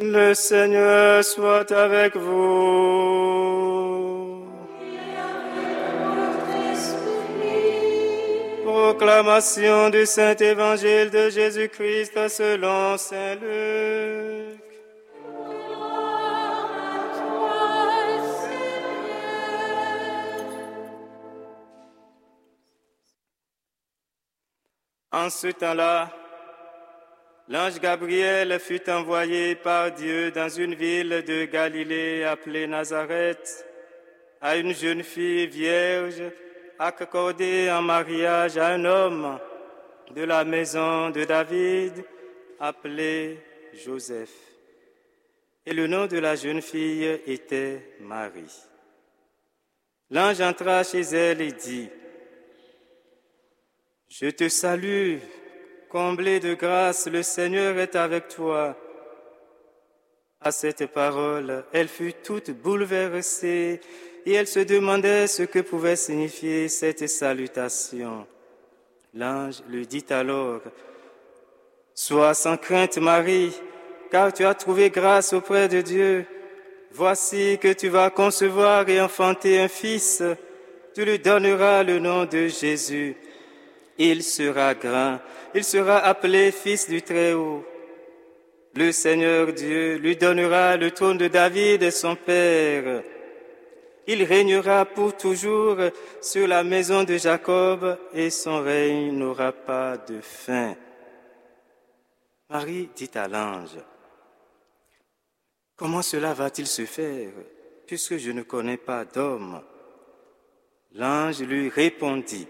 Le Seigneur soit avec vous. Proclamation du Saint Évangile de Jésus-Christ selon Saint Luc. En ce temps-là, l'ange Gabriel fut envoyé par Dieu dans une ville de Galilée appelée Nazareth à une jeune fille vierge accordée en mariage à un homme de la maison de David appelé Joseph. Et le nom de la jeune fille était Marie. L'ange entra chez elle et dit, je te salue, comblée de grâce, le Seigneur est avec toi. À cette parole, elle fut toute bouleversée et elle se demandait ce que pouvait signifier cette salutation. L'ange lui dit alors, Sois sans crainte Marie, car tu as trouvé grâce auprès de Dieu. Voici que tu vas concevoir et enfanter un fils. Tu lui donneras le nom de Jésus. Il sera grand, il sera appelé fils du Très-Haut. Le Seigneur Dieu lui donnera le trône de David et son Père. Il régnera pour toujours sur la maison de Jacob et son règne n'aura pas de fin. Marie dit à l'ange, Comment cela va-t-il se faire puisque je ne connais pas d'homme? L'ange lui répondit,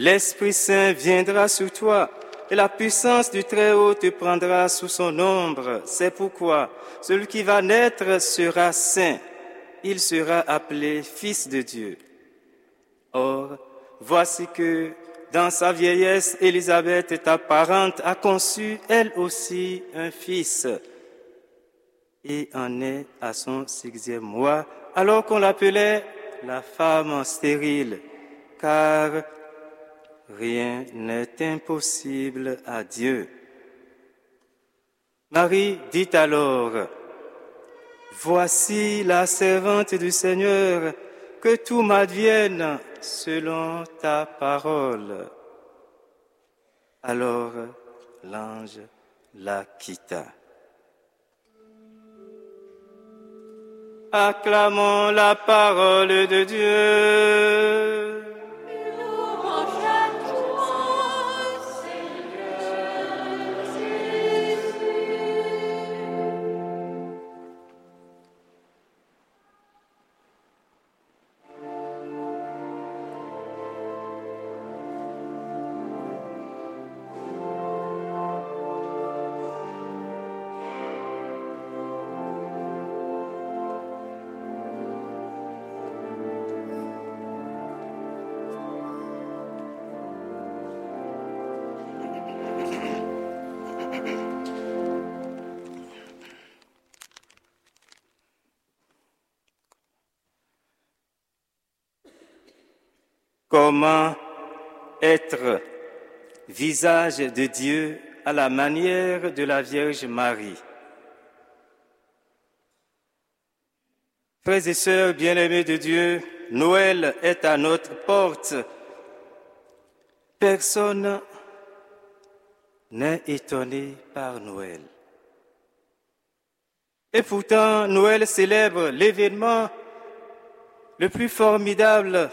L'Esprit Saint viendra sur toi et la puissance du Très-Haut te prendra sous son ombre. C'est pourquoi celui qui va naître sera saint. Il sera appelé Fils de Dieu. Or, voici que dans sa vieillesse, Élisabeth, ta parente, a conçu elle aussi un fils et en est à son sixième mois, alors qu'on l'appelait la femme stérile, car rien n'est impossible à Dieu. Marie dit alors, Voici la servante du Seigneur, que tout m'advienne selon ta parole. Alors l'ange la quitta. Acclamons la parole de Dieu. Comment être visage de Dieu à la manière de la Vierge Marie Frères et sœurs bien-aimés de Dieu, Noël est à notre porte. Personne n'est étonné par Noël. Et pourtant, Noël célèbre l'événement le plus formidable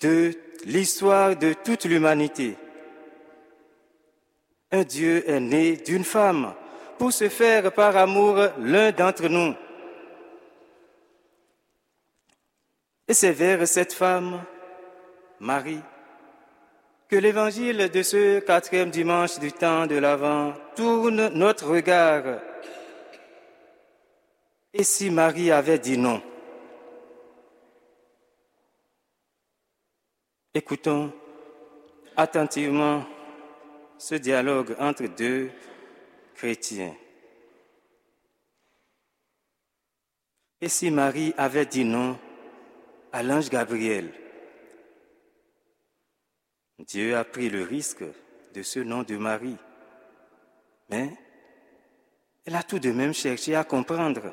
de l'histoire de toute l'humanité. Un Dieu est né d'une femme pour se faire par amour l'un d'entre nous. Et c'est vers cette femme, Marie, que l'évangile de ce quatrième dimanche du temps de l'Avent tourne notre regard. Et si Marie avait dit non Écoutons attentivement ce dialogue entre deux chrétiens. Et si Marie avait dit non à l'ange Gabriel, Dieu a pris le risque de ce nom de Marie. Mais Elle a tout de même cherché à comprendre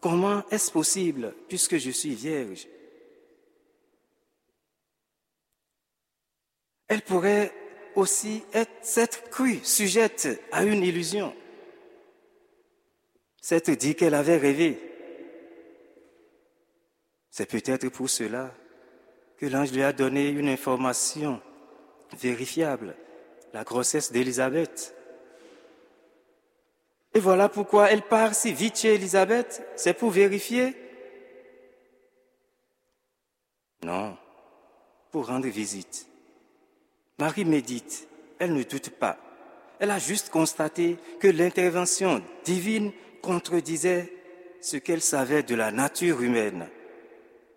comment est-ce possible puisque je suis vierge. Elle pourrait aussi être, s'être crue sujette à une illusion. S'être dit qu'elle avait rêvé. C'est peut-être pour cela que l'ange lui a donné une information vérifiable, la grossesse d'Élisabeth. Et voilà pourquoi elle part si vite chez Élisabeth, c'est pour vérifier Non, pour rendre visite. Marie médite, elle ne doute pas. Elle a juste constaté que l'intervention divine contredisait ce qu'elle savait de la nature humaine.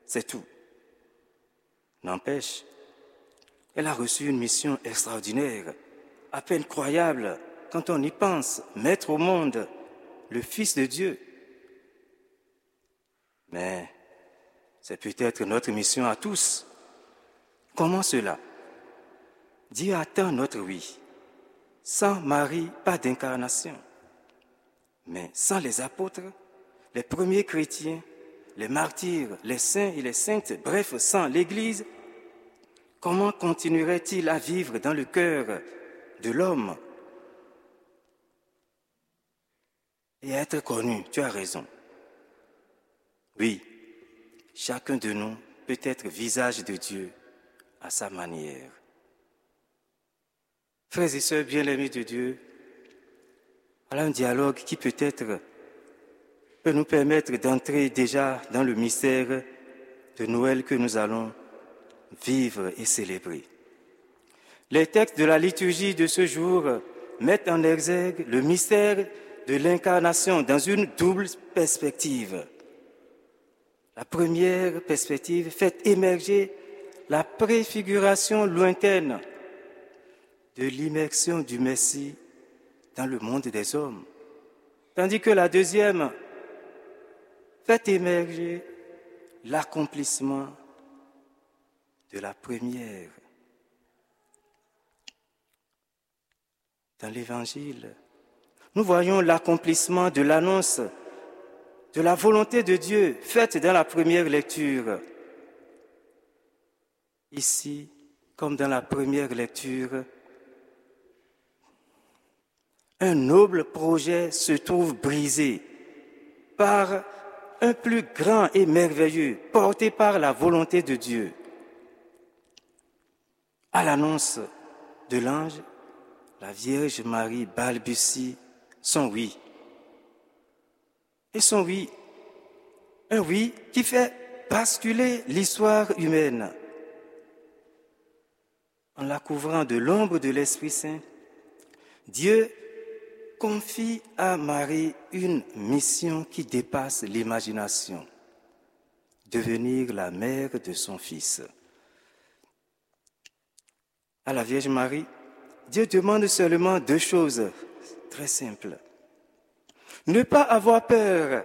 C'est tout. N'empêche, elle a reçu une mission extraordinaire, à peine croyable quand on y pense, mettre au monde le Fils de Dieu. Mais c'est peut-être notre mission à tous. Comment cela? Dieu attend notre oui. Sans Marie, pas d'incarnation. Mais sans les apôtres, les premiers chrétiens, les martyrs, les saints et les saintes, bref, sans l'Église, comment continuerait-il à vivre dans le cœur de l'homme et être connu, tu as raison. Oui, chacun de nous peut être visage de Dieu à sa manière. Frères et sœurs bien-aimés de Dieu, voilà un dialogue qui peut-être peut nous permettre d'entrer déjà dans le mystère de Noël que nous allons vivre et célébrer. Les textes de la liturgie de ce jour mettent en exergue le mystère de l'incarnation dans une double perspective. La première perspective fait émerger la préfiguration lointaine de l'immersion du Messie dans le monde des hommes, tandis que la deuxième fait émerger l'accomplissement de la première. Dans l'Évangile, nous voyons l'accomplissement de l'annonce de la volonté de Dieu faite dans la première lecture. Ici, comme dans la première lecture, un noble projet se trouve brisé par un plus grand et merveilleux, porté par la volonté de Dieu. À l'annonce de l'ange, la Vierge Marie balbutie son oui. Et son oui, un oui qui fait basculer l'histoire humaine. En la couvrant de l'ombre de l'Esprit Saint, Dieu confie à Marie une mission qui dépasse l'imagination, devenir la mère de son Fils. À la Vierge Marie, Dieu demande seulement deux choses Très simple. Ne pas avoir peur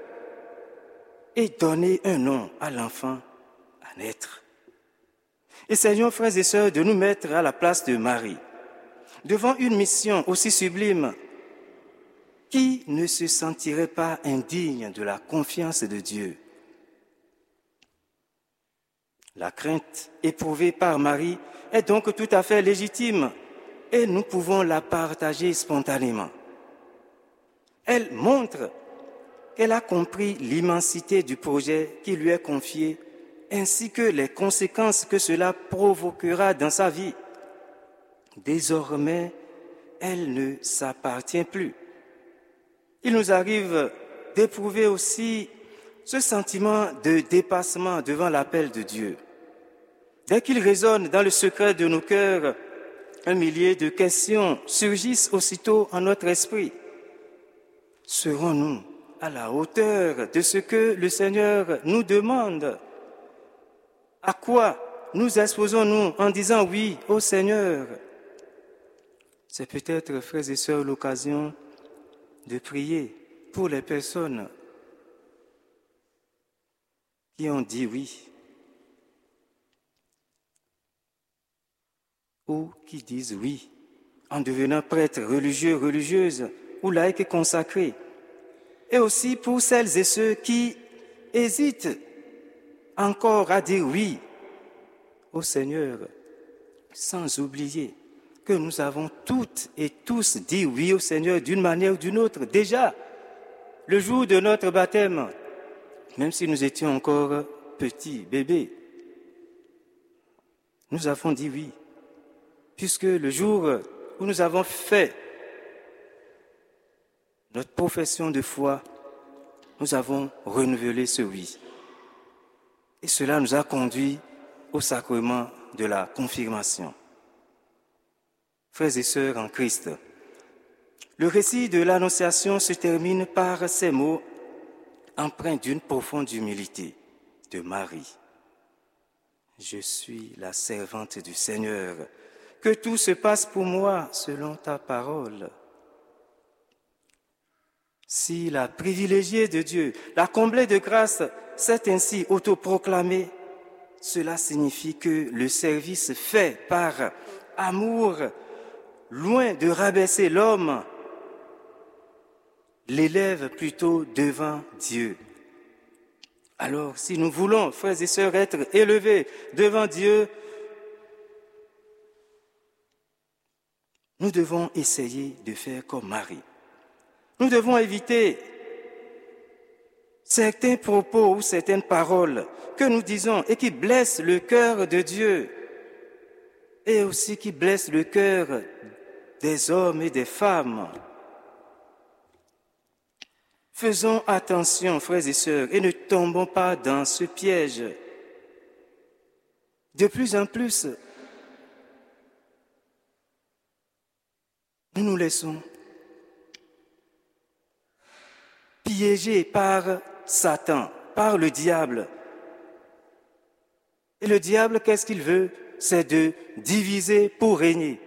et donner un nom à l'enfant à naître. Essayons, frères et sœurs, de nous mettre à la place de Marie, devant une mission aussi sublime. Qui ne se sentirait pas indigne de la confiance de Dieu? La crainte éprouvée par Marie est donc tout à fait légitime et nous pouvons la partager spontanément elle montre qu'elle a compris l'immensité du projet qui lui est confié, ainsi que les conséquences que cela provoquera dans sa vie. Désormais, elle ne s'appartient plus. Il nous arrive d'éprouver aussi ce sentiment de dépassement devant l'appel de Dieu. Dès qu'il résonne dans le secret de nos cœurs, un millier de questions surgissent aussitôt en notre esprit. Serons-nous à la hauteur de ce que le Seigneur nous demande? À quoi nous exposons-nous en disant oui au Seigneur? C'est peut-être, frères et sœurs, l'occasion de prier pour les personnes qui ont dit oui ou qui disent oui en devenant prêtres religieux, religieuses ou laïques consacrés, et aussi pour celles et ceux qui hésitent encore à dire oui au Seigneur, sans oublier nous avons toutes et tous dit oui au Seigneur d'une manière ou d'une autre. Déjà, le jour de notre baptême, même si nous étions encore petits, bébés, nous avons dit oui, puisque le jour où nous avons fait notre profession de foi, nous avons renouvelé ce oui. Et cela nous a conduit au sacrement de la confirmation. Frères et sœurs en Christ, le récit de l'Annonciation se termine par ces mots empreints d'une profonde humilité de Marie. Je suis la servante du Seigneur. Que tout se passe pour moi selon ta parole. Si la privilégiée de Dieu, la comblée de grâce, s'est ainsi autoproclamée, cela signifie que le service fait par amour, loin de rabaisser l'homme, l'élève plutôt devant Dieu. Alors, si nous voulons, frères et sœurs, être élevés devant Dieu, nous devons essayer de faire comme Marie. Nous devons éviter certains propos ou certaines paroles que nous disons et qui blessent le cœur de Dieu et aussi qui blessent le cœur des hommes et des femmes. Faisons attention, frères et sœurs, et ne tombons pas dans ce piège. De plus en plus, nous nous laissons piéger par Satan, par le diable. Et le diable, qu'est-ce qu'il veut? C'est de diviser pour régner.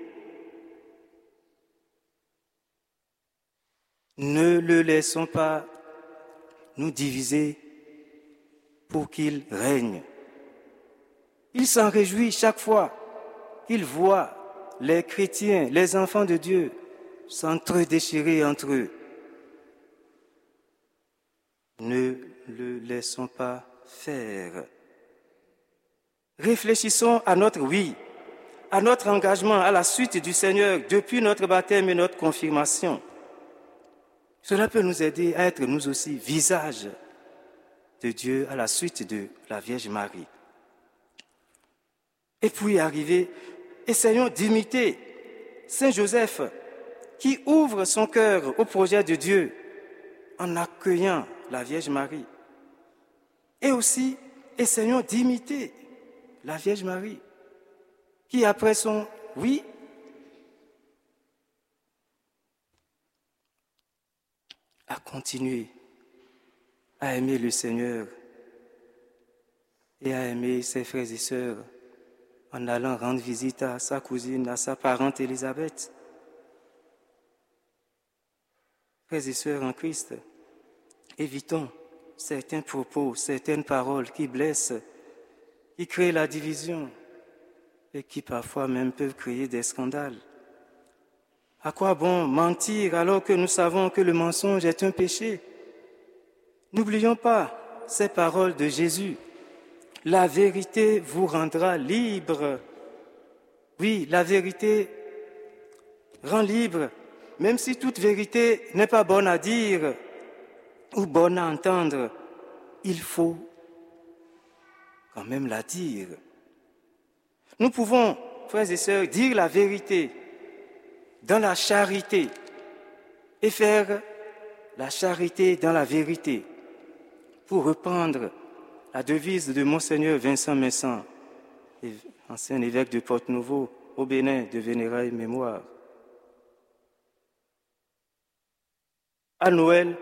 Ne le laissons pas nous diviser pour qu'il règne. Il s'en réjouit chaque fois qu'il voit les chrétiens, les enfants de Dieu, s'entre-déchirer entre eux. Ne le laissons pas faire. Réfléchissons à notre oui, à notre engagement à la suite du Seigneur depuis notre baptême et notre confirmation. Cela peut nous aider à être nous aussi visage de Dieu à la suite de la Vierge Marie. Et puis arriver, essayons d'imiter Saint Joseph qui ouvre son cœur au projet de Dieu en accueillant la Vierge Marie. Et aussi, essayons d'imiter la Vierge Marie qui, après son oui, à continuer à aimer le Seigneur et à aimer ses frères et sœurs en allant rendre visite à sa cousine, à sa parente Élisabeth. Frères et sœurs en Christ, évitons certains propos, certaines paroles qui blessent, qui créent la division et qui parfois même peuvent créer des scandales. À quoi bon mentir alors que nous savons que le mensonge est un péché? N'oublions pas ces paroles de Jésus. La vérité vous rendra libre. Oui, la vérité rend libre, même si toute vérité n'est pas bonne à dire ou bonne à entendre, il faut quand même la dire. Nous pouvons, frères et sœurs, dire la vérité dans la charité et faire la charité dans la vérité pour reprendre la devise de Monseigneur Vincent Messin, ancien évêque de Porte-Nouveau au Bénin de vénérailles mémoire. À Noël,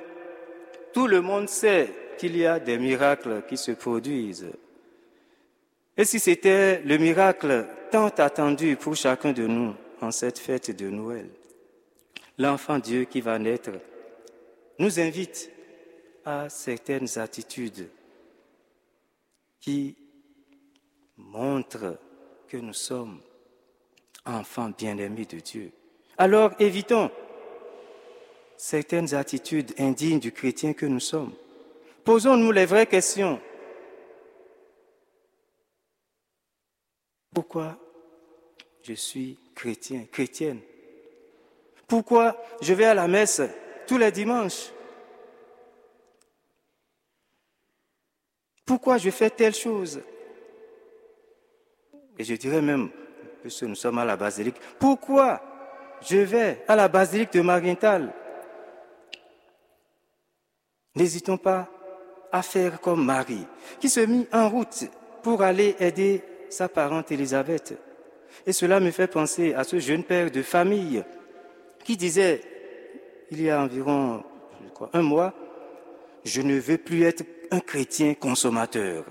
tout le monde sait qu'il y a des miracles qui se produisent. Et si c'était le miracle tant attendu pour chacun de nous, en cette fête de Noël. L'enfant Dieu qui va naître nous invite à certaines attitudes qui montrent que nous sommes enfants bien-aimés de Dieu. Alors évitons certaines attitudes indignes du chrétien que nous sommes. Posons-nous les vraies questions. Pourquoi je suis chrétien, chrétienne Pourquoi je vais à la messe tous les dimanches? Pourquoi je fais telle chose? Et je dirais même, puisque nous sommes à la basilique, pourquoi je vais à la basilique de Marienthal N'hésitons pas à faire comme Marie, qui se mit en route pour aller aider sa parente Élisabeth. Et cela me fait penser à ce jeune père de famille qui disait, il y a environ un mois, je ne veux plus être un chrétien consommateur.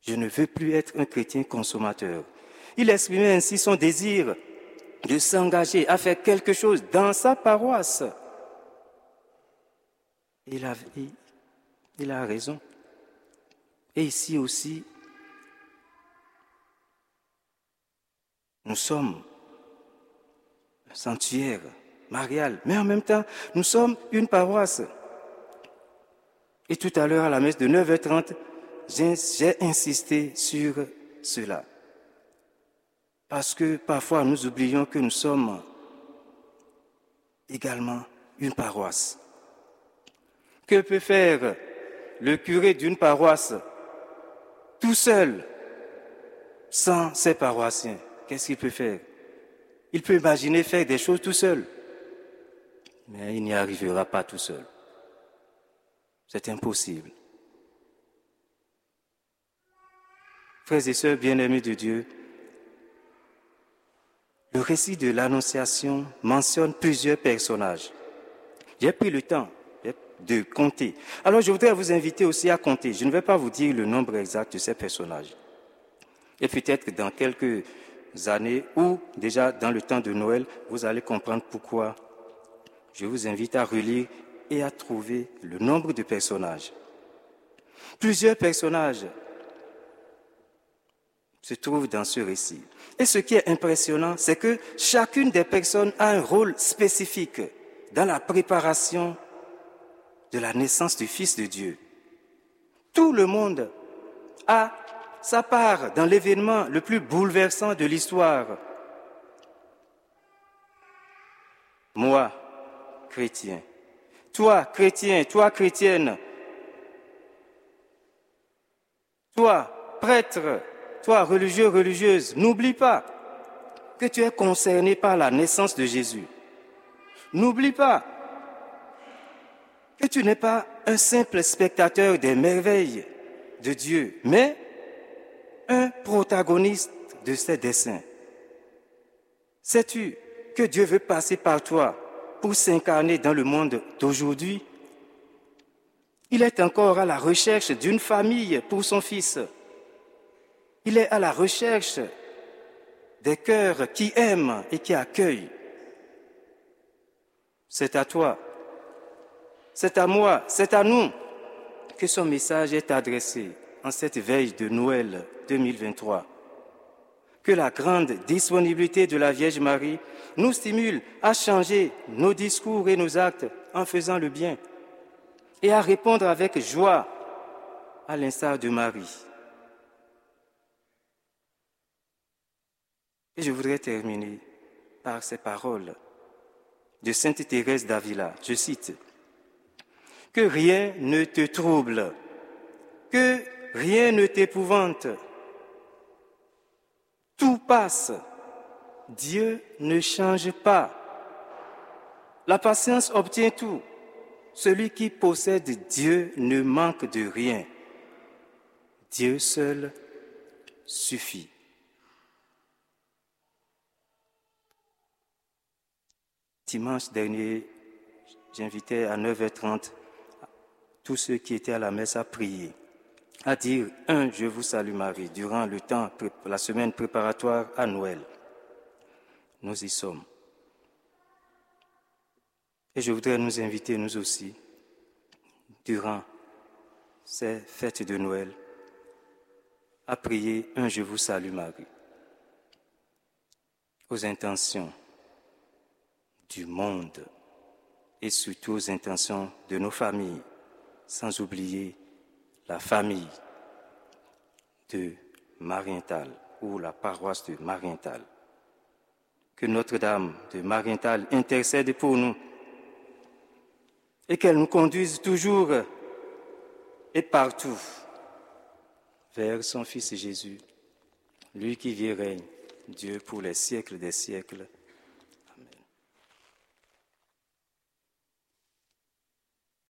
Je ne veux plus être un chrétien consommateur. Il exprimait ainsi son désir de s'engager à faire quelque chose dans sa paroisse. Il a, il a raison. Et ici aussi, nous sommes un sanctuaire marial, mais en même temps, nous sommes une paroisse. Et tout à l'heure, à la messe de 9h30, j'ai insisté sur cela. Parce que parfois, nous oublions que nous sommes également une paroisse. Que peut faire le curé d'une paroisse tout seul, sans ses paroissiens? Qu'est-ce qu'il peut faire? Il peut imaginer faire des choses tout seul, mais il n'y arrivera pas tout seul. C'est impossible. Frères et sœurs bien-aimés de Dieu, le récit de l'Annonciation mentionne plusieurs personnages. J'ai pris le temps de compter. Alors je voudrais vous inviter aussi à compter. Je ne vais pas vous dire le nombre exact de ces personnages. Et peut-être dans quelques années ou déjà dans le temps de Noël, vous allez comprendre pourquoi je vous invite à relire et à trouver le nombre de personnages. Plusieurs personnages se trouvent dans ce récit. Et ce qui est impressionnant, c'est que chacune des personnes a un rôle spécifique dans la préparation de la naissance du Fils de Dieu. Tout le monde a sa part dans l'événement le plus bouleversant de l'histoire. Moi, chrétien, toi, chrétien, toi, chrétienne, toi, prêtre, toi, religieux, religieuse, n'oublie pas que tu es concerné par la naissance de Jésus. N'oublie pas que tu n'es pas un simple spectateur des merveilles de Dieu, mais un protagoniste de ses desseins. Sais-tu que Dieu veut passer par toi pour s'incarner dans le monde d'aujourd'hui? Il est encore à la recherche d'une famille pour son fils. Il est à la recherche des cœurs qui aiment et qui accueillent. C'est à toi, c'est à moi, c'est à nous que son message est adressé en cette veille de Noël 2023. Que la grande disponibilité de la Vierge Marie nous stimule à changer nos discours et nos actes en faisant le bien et à répondre avec joie à l'instar de Marie. Et je voudrais terminer par ces paroles de Sainte Thérèse d'Avila. Je cite, Que rien ne te trouble, que rien ne t'épouvante. Tout passe. Dieu ne change pas. La patience obtient tout. Celui qui possède Dieu ne manque de rien. Dieu seul suffit. Dimanche dernier, j'invitais à 9h30 tous ceux qui étaient à la messe à prier, à dire un Je vous salue Marie durant le temps, la semaine préparatoire à Noël. Nous y sommes. Et je voudrais nous inviter, nous aussi, durant ces fêtes de Noël, à prier un Je vous salue Marie aux intentions du monde et surtout aux intentions de nos familles, sans oublier la famille de Marienthal ou la paroisse de Marienthal. Que Notre-Dame de Marienthal intercède pour nous et qu'elle nous conduise toujours et partout vers son Fils Jésus, lui qui vit règne, Dieu pour les siècles des siècles.